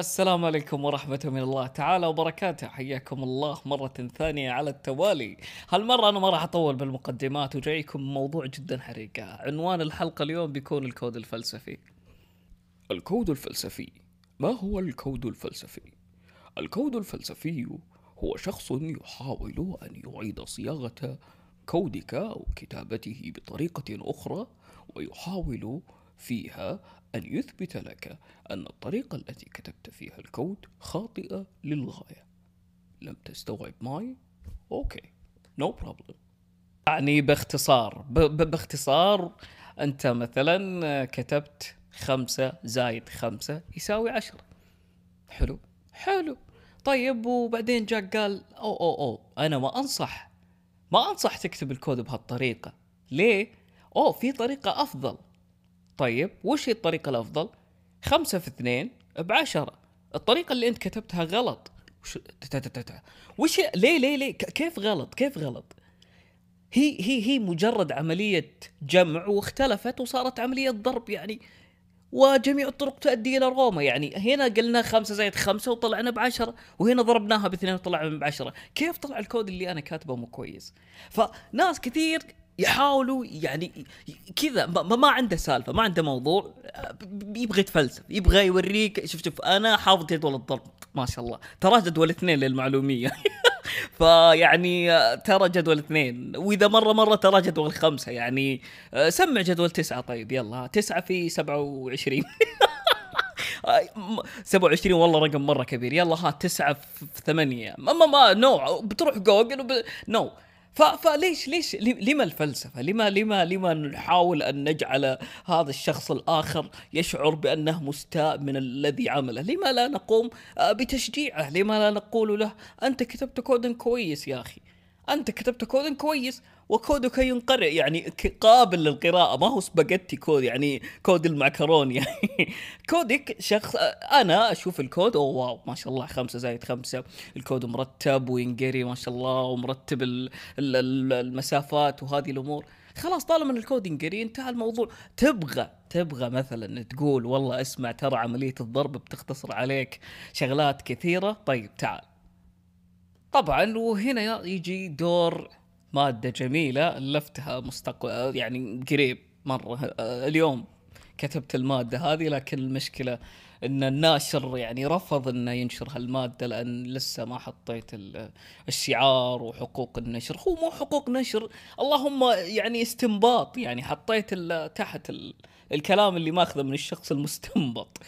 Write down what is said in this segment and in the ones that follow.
السلام عليكم ورحمة من الله تعالى وبركاته. حياكم الله مرة ثانية على التوالي. هالمرة أنا ما راح أطول بالمقدمات وجايكم موضوع جدا حريقة. عنوان الحلقة اليوم بيكون الكود الفلسفي. الكود الفلسفي. ما هو الكود الفلسفي؟ الكود الفلسفي هو شخص يحاول أن يعيد صياغة كودك أو كتابته بطريقة أخرى ويحاول فيها أن يثبت لك أن الطريقة التي كتبت فيها الكود خاطئة للغاية. لم تستوعب معي؟ okay no no problem يعني باختصار باختصار أنت مثلا كتبت خمسة زايد خمسة يساوي عشرة. حلو حلو. طيب وبعدين جاك قال أو أو أو أنا ما أنصح ما أنصح تكتب الكود بهالطريقة. ليه؟ أوه في طريقة أفضل. طيب وش هي الطريقة الأفضل؟ خمسة في اثنين بعشرة. الطريقة اللي أنت كتبتها غلط. وش. وش ليه ليه ليه؟ كيف غلط؟ كيف غلط؟ هي هي هي مجرد عملية جمع واختلفت وصارت عملية ضرب يعني وجميع الطرق تؤدي إلى روما يعني هنا قلنا خمسة زائد خمسة وطلعنا بعشرة وهنا ضربناها باثنين وطلعنا بعشرة. كيف طلع الكود اللي أنا كاتبه مو كويس؟ فناس كثير يحاولوا يعني كذا ما, ما عنده سالفة ما عنده موضوع يبغى يتفلسف يبغى يوريك شوف شوف أنا حافظ جدول الضرب ما شاء الله. ترى جدول اثنين للمعلومية. فيعني ترى جدول اثنين. وإذا مرة مرة ترى جدول خمسة يعني سمع جدول تسعة طيب يلا. تسعة في 27 آه، م- 27 والله رقم مرة كبير. يلا ها تسعة في ثمانية. ما ما ما نو بتروح جوجل وب... No. فليش ليش لي- لما الفلسفة؟ لما لما لما نحاول أن نجعل هذا الشخص الآخر يشعر بأنه مستاء من الذي عمله؟ لما لا نقوم آه، بتشجيعه؟ لما لا نقول له أنت كتبت كودا كويس يا أخي. أنت كتبت كود كويس وكودك ينقرئ يعني قابل للقراءة. ما هو spaghetti code يعني كود المعكرون يعني كودك شخص أنا أشوف الكود oh wow ما شاء الله خمسة زائد خمسة. الكود مرتب وينقري ما شاء الله ومرتب ال- ال- ال- المسافات وهذه الأمور. خلاص طالما إن الكود ينقري انتهى الموضوع. تبغى تبغى مثلا تقول والله اسمع ترى عملية الضرب بتختصر عليك شغلات كثيرة. طيب تعال. طبعا وهنا يجي دور مادة جميلة ألفتها مستقبل يعني قريب مرة اليوم كتبت المادة هذه لكن المشكلة إن الناشر يعني رفض إنه ينشر هالمادة لأن لسه ما حطيت ال- الشعار وحقوق النشر. هو مو حقوق نشر اللهم يعني استنباط يعني حطيت تحت ال- الكلام اللي ماخذه من الشخص المستنبط.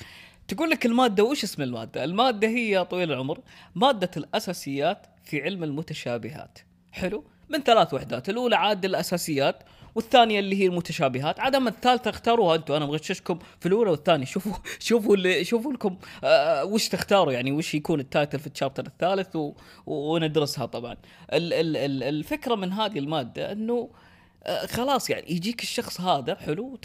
تقول لك المادة وش اسم المادة؟ المادة هي يا طويل العمر مادة الأساسيات في علم المتشابهات حلو؟ من ثلاث وحدات الأولى عاد الأساسيات والثانية اللي هي المتشابهات عاد أما الثالثة اختاروها أنتم أنا بغششكم في الأولى والثانية شوفوا شوفوا اللي شوفوا لكم آه وش تختاروا يعني وش يكون ال title في ال chapter الثالث و... وندرسها طبعا ال... ال... ال... الفكرة من هذه المادة أنه آه، خلاص يعني يجيك الشخص هذا حلو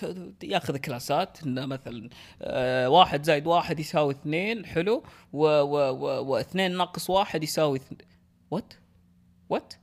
ياخذ كلاسات إنه مثلا آه، واحد زائد واحد يساوي اثنين حلو واثنين ناقص واحد يساوي اثنين what? what?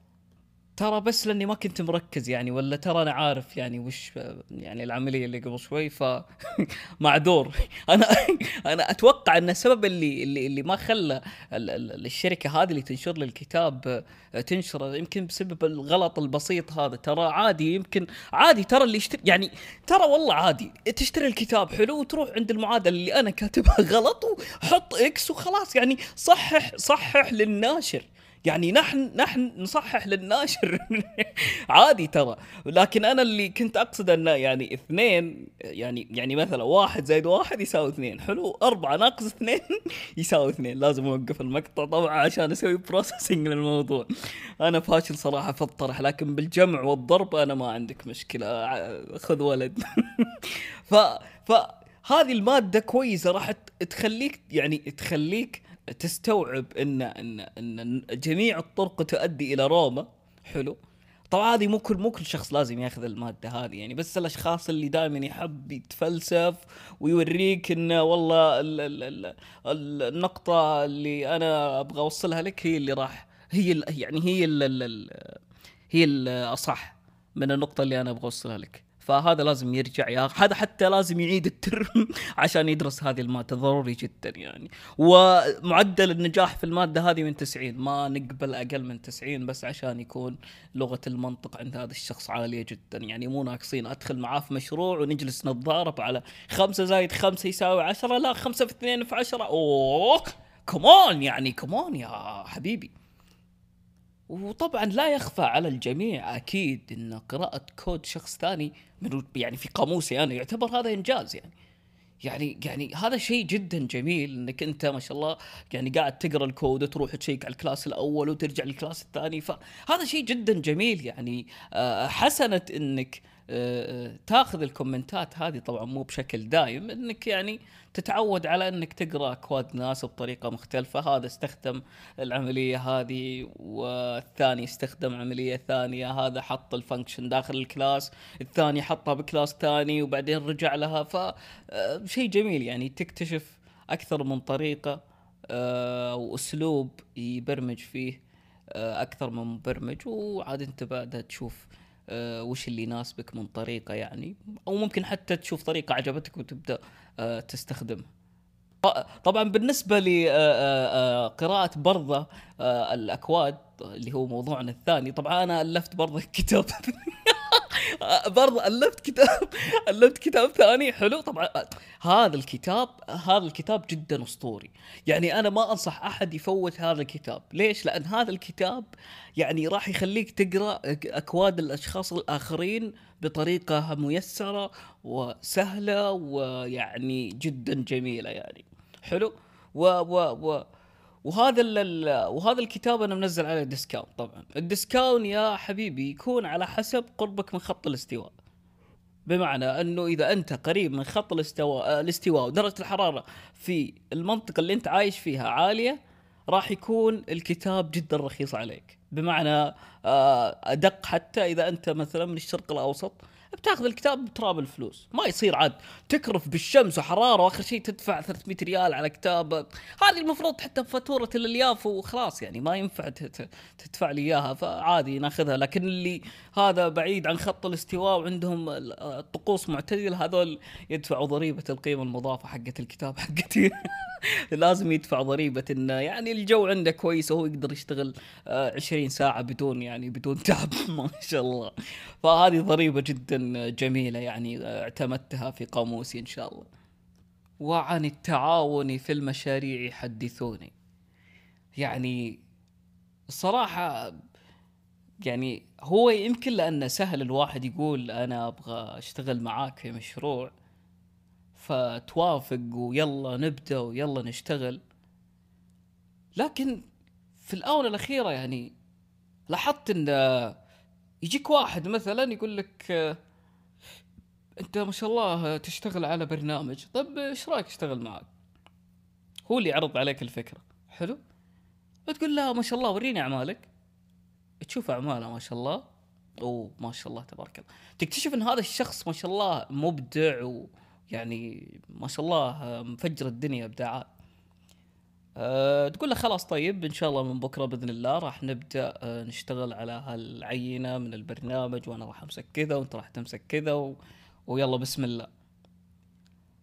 ترى بس لأني ما كنت مركز يعني ولا ترى أنا عارف يعني وش يعني العملية اللي قبل شوي ف معذور أنا أنا أتوقع إن السبب اللي اللي اللي ما خلى ال- ال- الشركة هذه اللي تنشر لي الكتاب آه، تنشره يمكن بسبب الغلط البسيط هذا. ترى عادي يمكن عادي ترى اللي يشتري يعني ترى والله عادي. تشتري الكتاب حلو وتروح عند المعادلة اللي أنا كاتبها غلط وحط إكس وخلاص. يعني صحح صحح للناشر. يعني نحن نحن نصحح للناشر عادي ترى. لكن أنا اللي كنت أقصد انه يعني اثنين يعني يعني مثلا واحد زائد واحد يساوي اثنين. حلو أربعة ناقص اثنين يساوي اثنين. لازم أوقف المقطع طبعا عشان أسوي بروسيسنج للموضوع. أنا فاشل صراحة في الطرح لكن بالجمع والضرب أنا ما عندك مشكلة. خذ ولد. ف ف هذه المادة كويسة راح تخليك يعني تخليك تستوعب ان ان إن جميع الطرق تؤدي إلى روما. حلو. طبعا هذه مو كل مو كل شخص لازم ياخذ المادة هذه يعني بس الأشخاص اللي دائما يحب يتفلسف ويوريك انه والله ال ال ال ال النقطة اللي أنا أبغى أوصلها لك هي اللي راح هي يعني هي ال هي الاصح من النقطة اللي أنا أبغى أوصلها لك. فهذا لازم يرجع يا هذا حتى لازم يعيد الترم عشان يدرس هذه المادة. ضروري جدا يعني. ومعدل النجاح في المادة هذه من 90 ما نقبل أقل من 90 بس عشان يكون لغة المنطق عند هذا الشخص عالية جدا. يعني مو ناقصين. أدخل معاه في مشروع ونجلس نتضارب على 5 زايد 5 يساوي 10 لا 5 في 2 في 10 oh come on يعني come on يا حبيبي. وطبعا لا يخفى على الجميع أكيد إن قراءة كود شخص ثاني من يعني في قاموسي أنا يعتبر هذا إنجاز يعني. يعني يعني هذا شيء جدا جميل إنك أنت ما شاء الله يعني قاعد تقرأ الكود وتروح تشيك على الكلاس الأول وترجع للكلاس الثاني فهذا شيء جدا جميل يعني. آه، حسنت إنك تاخذ ال comment ات هذه طبعا مو بشكل دايم إنك يعني تتعود على إنك تقرأ اكواد ناس بطريقة مختلفة. هذا استخدم العملية هذه والثاني استخدم عملية ثانية. هذا حط ال function داخل الكلاس الثاني حطها بكلاس ثاني وبعدين رجع لها. ف شيء جميل يعني تكتشف أكثر من طريقة وأسلوب يبرمج فيه أكثر من مبرمج. وعاد أنت بعدها تشوف آه، وش اللي يناسبك من طريقة يعني؟ أو ممكن حتى تشوف طريقة عجبتك وتبدأ آه، تستخدمها. طبعا بالنسبة لقراءه آه، برضه الأكواد اللي هو موضوعنا الثاني طبعا أنا ألفت برضه كتاب برضه ألفت كتاب ألفت كتاب ثاني حلو. طبعا هذا الكتاب هذا الكتاب جدا أسطوري. يعني أنا ما أنصح أحد يفوت هذا الكتاب. ليش؟ لأن هذا الكتاب يعني راح يخليك تقرأ أكواد الأشخاص الآخرين بطريقة ميسرة وسهلة ويعني جدا جميلة يعني. حلو؟ و و و وهذا وهذا الكتاب أنا منزل عليه discount طبعا. ال discount يا حبيبي يكون على حسب قربك من خط الاستواء. بمعنى إنه إذا أنت قريب من خط الاستواء الاستواء ودرجه الحرارة في المنطقة اللي أنت عايش فيها عالية راح يكون الكتاب جدا رخيص عليك. بمعنى آه، أدق حتى إذا أنت مثلا من الشرق الأوسط بتاخذ الكتاب بتراب الفلوس. ما يصير عاد تكرف بالشمس وحرارة وآخر شيء تدفع 300 ريال على كتاب. هذه المفروض حتى بفاتوره الألياف وخلاص يعني ما ينفع تدفع لي إياها فعادي ناخذها. لكن اللي هذا بعيد عن خط الاستواء وعندهم الطقوس معتدله هذول يدفعوا ضريبة القيمة المضافة حقت الكتاب حقتي. لازم يدفع ضريبة انه يعني الجو عنده كويس وهو يقدر يشتغل 20 ساعة بدون يعني بدون تعب. ما شاء الله. فهذه ضريبة جدا. جميلة يعني اعتمدتها في قاموسي إن شاء الله. وعن التعاون في المشاريع حدثوني يعني الصراحه يعني هو يمكن لأنه سهل الواحد يقول أنا أبغى أشتغل معاك في مشروع فتوافق ويلا نبدأ ويلا نشتغل. لكن في الآونة الأخيرة يعني لاحظت إن يجيك واحد مثلا يقول لك أنت ما شاء الله تشتغل على برنامج. طيب إيش رأيك أشتغل معك؟ هو اللي يعرض عليك الفكرة. حلو؟ بتقول له ما شاء الله وريني أعمالك. تشوف أعماله ما شاء الله. أوه ما شاء الله تبارك الله. تكتشف إن هذا الشخص ما شاء الله مبدع ويعني ما شاء الله مفجر الدنيا ابداعات أه تقول له خلاص طيب إن شاء الله من بكرة بإذن الله راح نبدأ أه نشتغل على هالعينة من البرنامج وأنا راح أمسك كذا وأنت راح تمسك كذا و... ويلا بسم الله.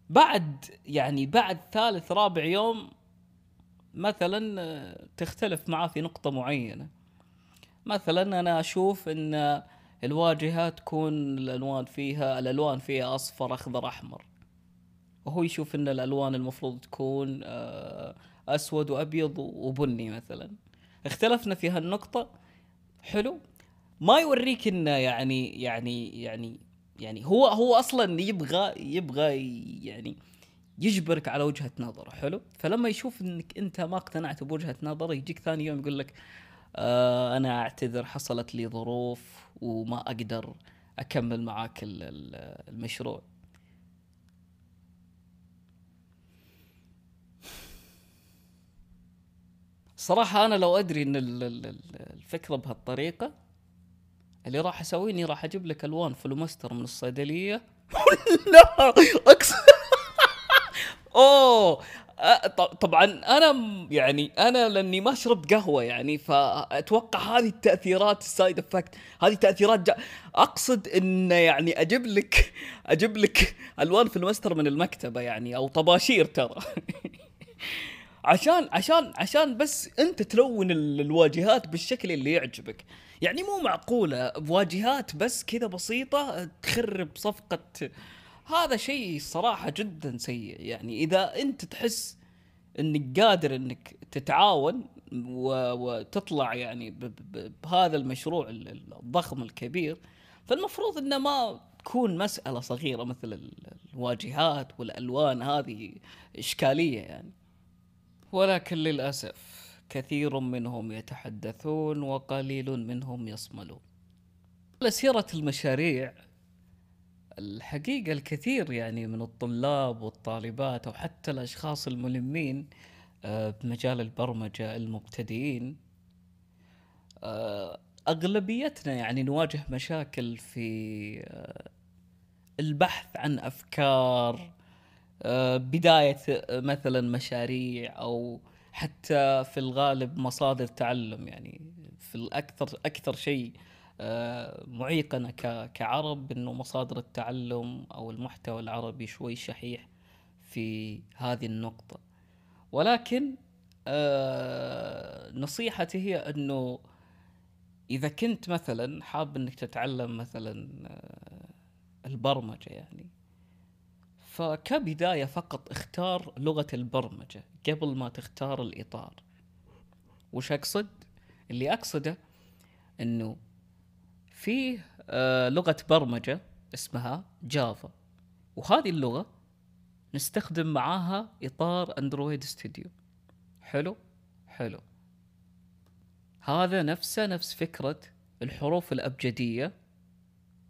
بعد يعني بعد ثالث رابع يوم مثلا آه، تختلف معاه في نقطة معينة. مثلا أنا أشوف إن الواجهة تكون الألوان فيها الألوان فيها أصفر أخضر أحمر. وهو يشوف إن الألوان المفروض تكون آه، أسود وأبيض وبني مثلا. اختلفنا في هالنقطة. حلو. ما يوريك إنه يعني يعني يعني يعني هو هو أصلا يبغى يبغى يعني يجبرك على وجهة نظره حلو؟ فلما يشوف إنك أنت ما اقتنعت بوجهة نظره يجيك ثاني يوم يقول لك آه أنا أعتذر حصلت لي ظروف وما أقدر أكمل معاك المشروع. صراحة أنا لو أدري إن الفكرة بهالطريقة اللي راح أسويه إني راح أجيب لك ألوان فلومستر من الصيدلية. لا أ- ط- طبعا أنا يعني أنا لأني ما شربت قهوة يعني فأتوقع هذه التأثيرات ال side effect هذه تأثيرات جا أقصد انه يعني أجيب لك أجيب لك ألوان في المستر من المكتبة يعني أو طباشير ترى. عشان عشان عشان بس انت تلون ال- الواجهات بالشكل اللي يعجبك. يعني مو معقولة بواجهات بس كذا بسيطة تخرب صفقة. هذا شيء صراحة جدا سيء. يعني إذا انت تحس إنك قادر إنك تتعاون وتطلع يعني بهذا المشروع ال- ال- الضخم الكبير فالمفروض إنه ما تكون مسألة صغيرة مثل ال- الواجهات والألوان هذه إشكالية يعني. ولكن للأسف كثير منهم يتحدثون وقليل منهم يصملون. على سيرة المشاريع الحقيقة الكثير يعني من الطلاب والطالبات أو حتى الأشخاص الملمين آه، بمجال البرمجة المبتدئين آه، أغلبيتنا يعني نواجه مشاكل في آه، البحث عن أفكار بداية آه، مثلا مشاريع أو حتى في الغالب مصادر تعلم. يعني في الأكثر أكثر شيء آه، معيقنا كعرب إنه مصادر التعلم أو المحتوى العربي شوي شحيح في هذه النقطة. ولكن آه، نصيحتي هي إنه إذا كنت مثلا حاب إنك تتعلم مثلا آه، البرمجة يعني فكبداية فقط اختار لغة البرمجة قبل ما تختار الإطار. وش أقصد؟ اللي أقصده أنه فيه آه لغة برمجة اسمها Java. وهذه اللغة نستخدم معاها إطار Android Studio. حلو؟ حلو. هذا نفسه نفس فكرة الحروف الأبجدية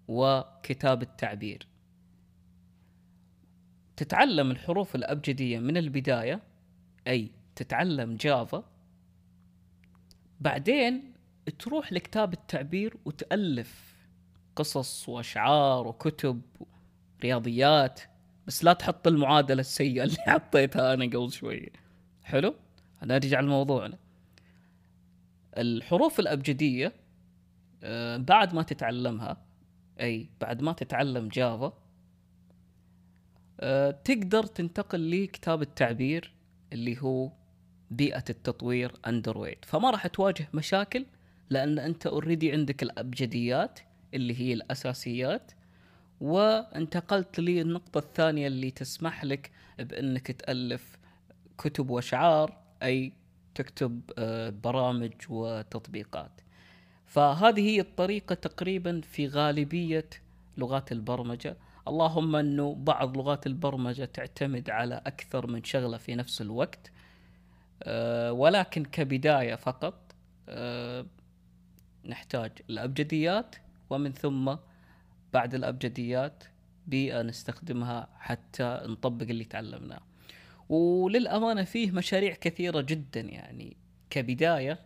وكتاب التعبير. تتعلم الحروف الأبجدية من البداية أي تتعلم جافا بعدين تروح لكتاب التعبير وتألف قصص وأشعار وكتب رياضيات بس لا تحط المعادلة السيئة اللي حطيتها أنا قبل شوية حلو؟ نرجع لموضوعنا الحروف الأبجدية آه، بعد ما تتعلمها أي بعد ما تتعلم Java تقدر تنتقل لكتاب التعبير اللي هو بيئة التطوير Android فما راح تواجه مشاكل لأن أنت already عندك الأبجديات اللي هي الأساسيات وانتقلت للنقطة الثانية اللي تسمح لك بأنك تألف كتب وأشعار أي تكتب آه، برامج وتطبيقات. فهذه هي الطريقة تقريبا في غالبية لغات البرمجة. اللهم انه بعض لغات البرمجة تعتمد على أكثر من شغلة في نفس الوقت أه ولكن كبداية فقط أه نحتاج الأبجديات ومن ثم بعد الأبجديات بيئة نستخدمها حتى نطبق اللي تعلمناه. وللأمانة فيه مشاريع كثيرة جدا يعني كبداية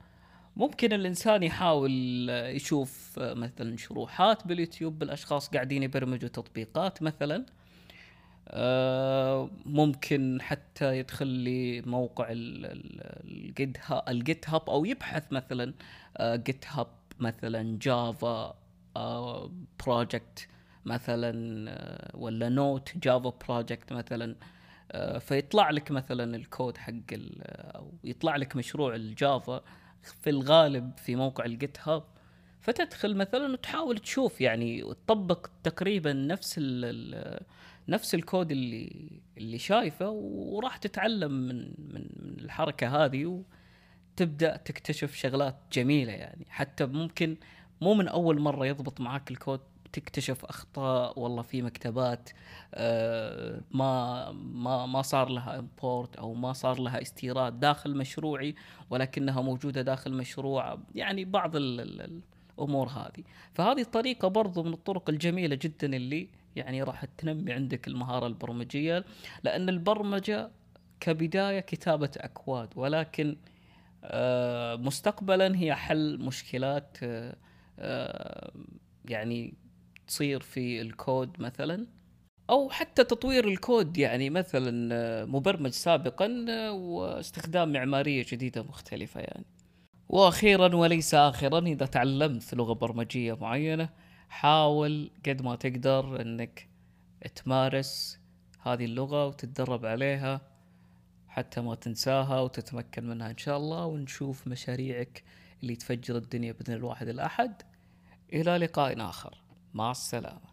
ممكن الإنسان يحاول آه، يشوف آه، مثلا شروحات باليوتيوب بالأشخاص قاعدين يبرمجوا تطبيقات مثلا. آه، ممكن حتى يدخل لي موقع ال Git ال GitHub أو يبحث مثلا GitHub مثلا Java project مثلا ولا نوت Java project مثلا. فيطلع لك مثلا الكود حق أو يطلع لك مشروع ال Java. في الغالب في موقع ال GitHub فتدخل مثلا وتحاول تشوف يعني وتطبق تقريبا نفس ال نفس الكود اللي اللي شايفه وراح تتعلم من من من الحركة هذه وتبدأ تكتشف شغلات جميلة يعني. حتى ممكن مو من أول مرة يضبط معاك الكود تكتشف أخطاء والله في مكتبات آه، ما ما ما صار لها امبورت أو ما صار لها استيراد داخل مشروعي ولكنها موجودة داخل مشروع يعني بعض ال ال الأمور هذه. فهذه طريقه برضو من الطرق الجميلة جدا اللي يعني راح تنمي عندك المهارة البرمجية لأن البرمجة كبداية كتابة أكواد ولكن آه، مستقبلا هي حل مشكلات آه، يعني تصير في الكود مثلا؟ أو حتى تطوير الكود يعني مثلا آه، مبرمج سابقا آه، واستخدام معمارية جديدة مختلفة يعني. وأخيرا وليس اخرا إذا تعلمت لغة برمجية معينة حاول قد ما تقدر إنك تمارس هذه اللغة وتتدرب عليها حتى ما تنساها وتتمكن منها إن شاء الله. ونشوف مشاريعك اللي تفجر الدنيا بإذن الواحد الأحد. إلى لقاء آخر. Ma'as-salama.